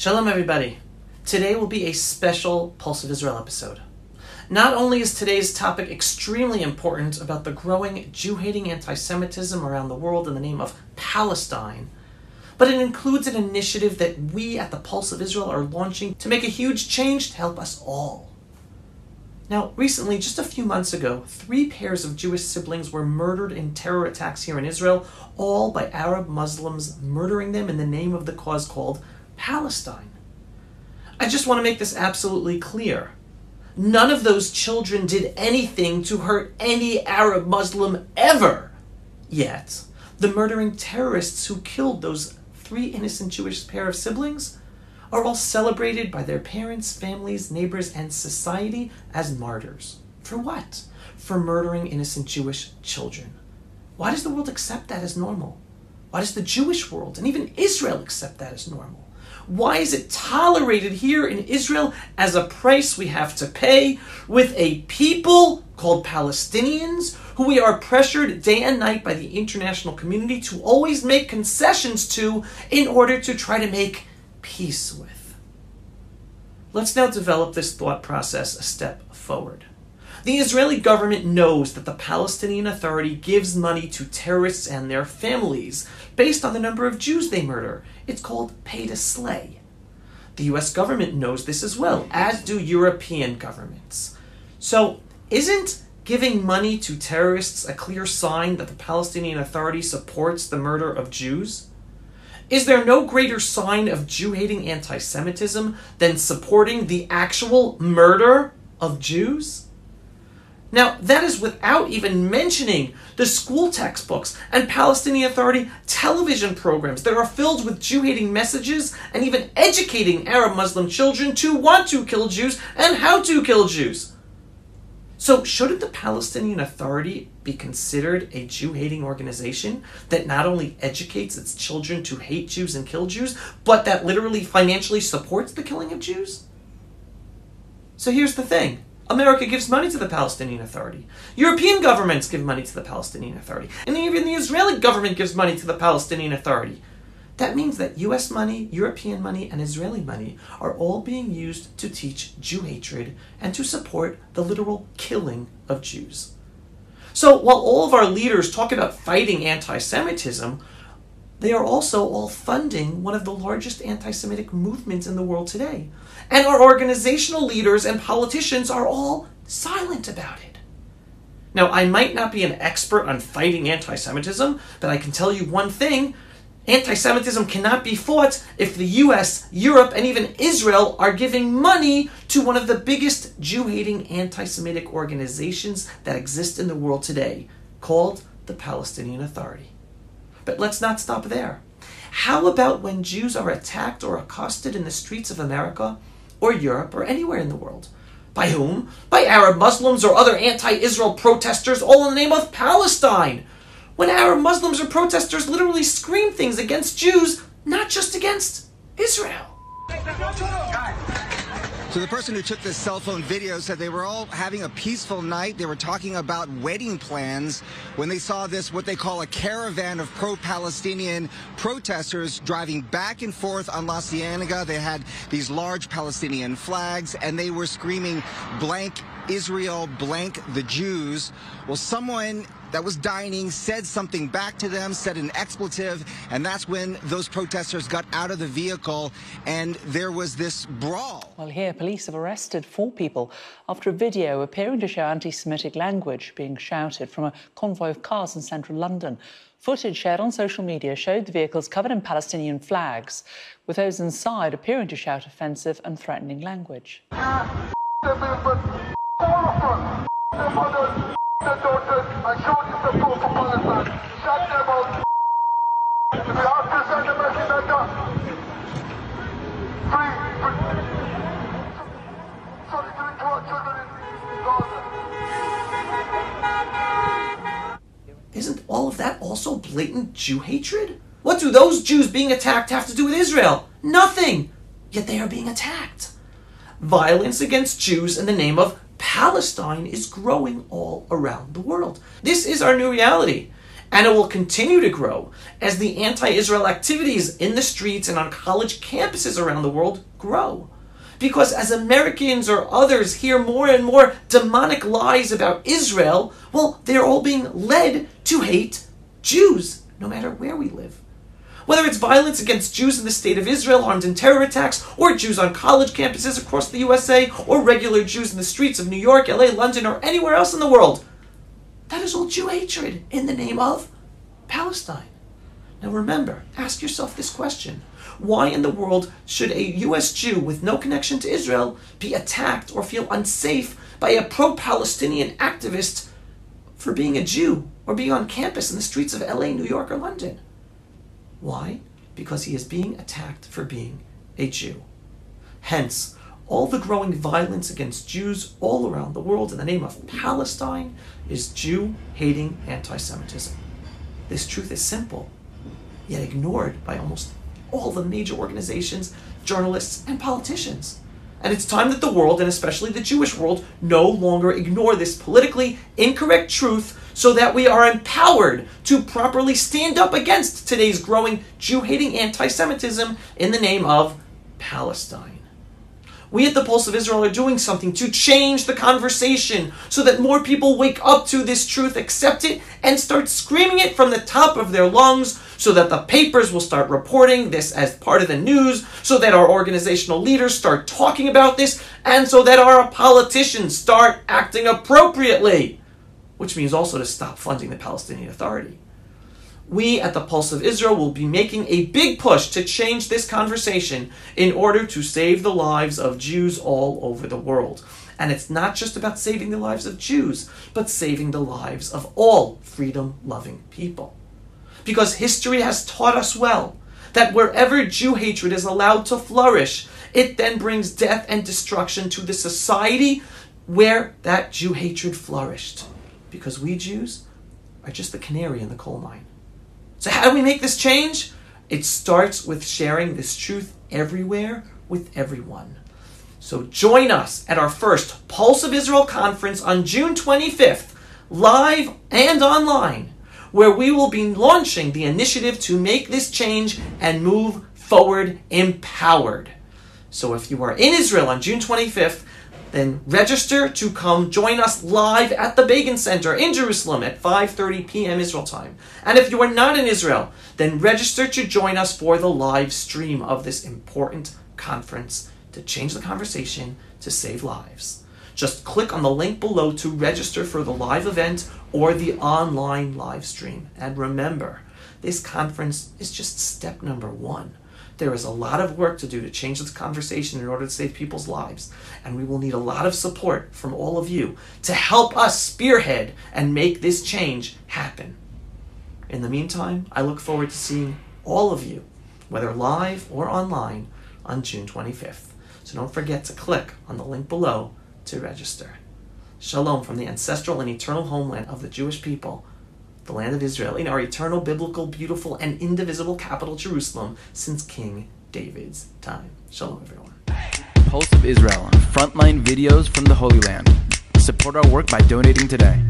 Shalom, everybody. Today will be a special Pulse of Israel episode. Not only is today's topic extremely important about the growing Jew hating anti Semitism around the world in the name of Palestine, but it includes an initiative that we at the Pulse of Israel are launching to make a huge change to help us all. Now, recently, just a few months ago, three pairs of Jewish siblings were murdered in terror attacks here in Israel, all by Arab Muslims murdering them in the name of the cause called Palestine. I just want to make this absolutely clear. None of those children did anything to hurt any Arab Muslim ever. Yet, the murdering terrorists who killed those three innocent Jewish pair of siblings are all celebrated by their parents, families, neighbors, and society as martyrs. For what? For murdering innocent Jewish children. Why does the world accept that as normal? Why does the Jewish world and even Israel accept that as normal? Why is it tolerated here in Israel as a price we have to pay with a people called Palestinians who we are pressured day and night by the international community to always make concessions to in order to try to make peace with? Let's now develop this thought process a step forward. The Israeli government knows that the Palestinian Authority gives money to terrorists and their families based on the number of Jews they murder. It's called pay to slay. The US government knows this as well, as do European governments. So, isn't giving money to terrorists a clear sign that the Palestinian Authority supports the murder of Jews? Is there no greater sign of Jew hating anti Semitism than supporting the actual murder of Jews? Now, that is without even mentioning the school textbooks and Palestinian Authority television programs that are filled with Jew hating messages and even educating Arab Muslim children to want to kill Jews and how to kill Jews. So, shouldn't the Palestinian Authority be considered a Jew hating organization that not only educates its children to hate Jews and kill Jews, but that literally financially supports the killing of Jews? So, here's the thing America gives money to the Palestinian Authority. European governments give money to the Palestinian Authority. And even the Israeli government gives money to the Palestinian Authority. That means that US money, European money, and Israeli money are all being used to teach Jew hatred and to support the literal killing of Jews. So while all of our leaders talk about fighting anti Semitism, they are also all funding one of the largest anti Semitic movements in the world today. And our organizational leaders and politicians are all silent about it. Now, I might not be an expert on fighting anti Semitism, but I can tell you one thing anti Semitism cannot be fought if the US, Europe, and even Israel are giving money to one of the biggest Jew hating anti Semitic organizations that exist in the world today, called the Palestinian Authority. But let's not stop there. How about when Jews are attacked or accosted in the streets of America or Europe or anywhere in the world? By whom? By Arab Muslims or other anti Israel protesters, all in the name of Palestine. When Arab Muslims or protesters literally scream things against Jews, not just against Israel. So the person who took this cell phone video said they were all having a peaceful night. They were talking about wedding plans when they saw this, what they call a caravan of pro-Palestinian protesters driving back and forth on La Cienega. They had these large Palestinian flags and they were screaming blank Israel blank the Jews. Well, someone that was dining said something back to them, said an expletive, and that's when those protesters got out of the vehicle and there was this brawl. Well, here, police have arrested four people after a video appearing to show anti Semitic language being shouted from a convoy of cars in central London. Footage shared on social media showed the vehicles covered in Palestinian flags, with those inside appearing to shout offensive and threatening language. Ah, Isn't all of that also blatant Jew hatred? What do those Jews being attacked have to do with Israel? Nothing! Yet they are being attacked. Violence against Jews in the name of Palestine is growing all around the world. This is our new reality. And it will continue to grow as the anti Israel activities in the streets and on college campuses around the world grow. Because as Americans or others hear more and more demonic lies about Israel, well, they're all being led to hate Jews, no matter where we live. Whether it's violence against Jews in the state of Israel, armed in terror attacks, or Jews on college campuses across the USA, or regular Jews in the streets of New York, LA, London, or anywhere else in the world, that is all Jew hatred in the name of Palestine. Now remember, ask yourself this question. Why in the world should a U.S. Jew with no connection to Israel be attacked or feel unsafe by a pro Palestinian activist for being a Jew or being on campus in the streets of LA, New York, or London? Why? Because he is being attacked for being a Jew. Hence, all the growing violence against Jews all around the world in the name of Palestine is Jew hating anti Semitism. This truth is simple, yet ignored by almost all the major organizations, journalists, and politicians. And it's time that the world, and especially the Jewish world, no longer ignore this politically incorrect truth so that we are empowered to properly stand up against today's growing Jew hating anti Semitism in the name of Palestine. We at the Pulse of Israel are doing something to change the conversation so that more people wake up to this truth, accept it, and start screaming it from the top of their lungs so that the papers will start reporting this as part of the news, so that our organizational leaders start talking about this, and so that our politicians start acting appropriately, which means also to stop funding the Palestinian Authority we at the Pulse of Israel will be making a big push to change this conversation in order to save the lives of Jews all over the world. And it's not just about saving the lives of Jews, but saving the lives of all freedom loving people. Because history has taught us well that wherever Jew hatred is allowed to flourish, it then brings death and destruction to the society where that Jew hatred flourished. Because we Jews are just the canary in the coal mine. So, how do we make this change? It starts with sharing this truth everywhere with everyone. So, join us at our first Pulse of Israel conference on June 25th, live and online, where we will be launching the initiative to make this change and move forward empowered. So, if you are in Israel on June 25th, then register to come join us live at the Begin Center in Jerusalem at 5:30 p.m. Israel time. And if you are not in Israel, then register to join us for the live stream of this important conference to change the conversation to save lives. Just click on the link below to register for the live event or the online live stream. And remember, this conference is just step number 1 there is a lot of work to do to change this conversation in order to save people's lives. And we will need a lot of support from all of you to help us spearhead and make this change happen. In the meantime, I look forward to seeing all of you, whether live or online, on June 25th. So don't forget to click on the link below to register. Shalom from the ancestral and eternal homeland of the Jewish people the land of Israel, in our eternal, biblical, beautiful, and indivisible capital, Jerusalem, since King David's time. Shalom, everyone. Pulse of Israel, frontline videos from the Holy Land. Support our work by donating today.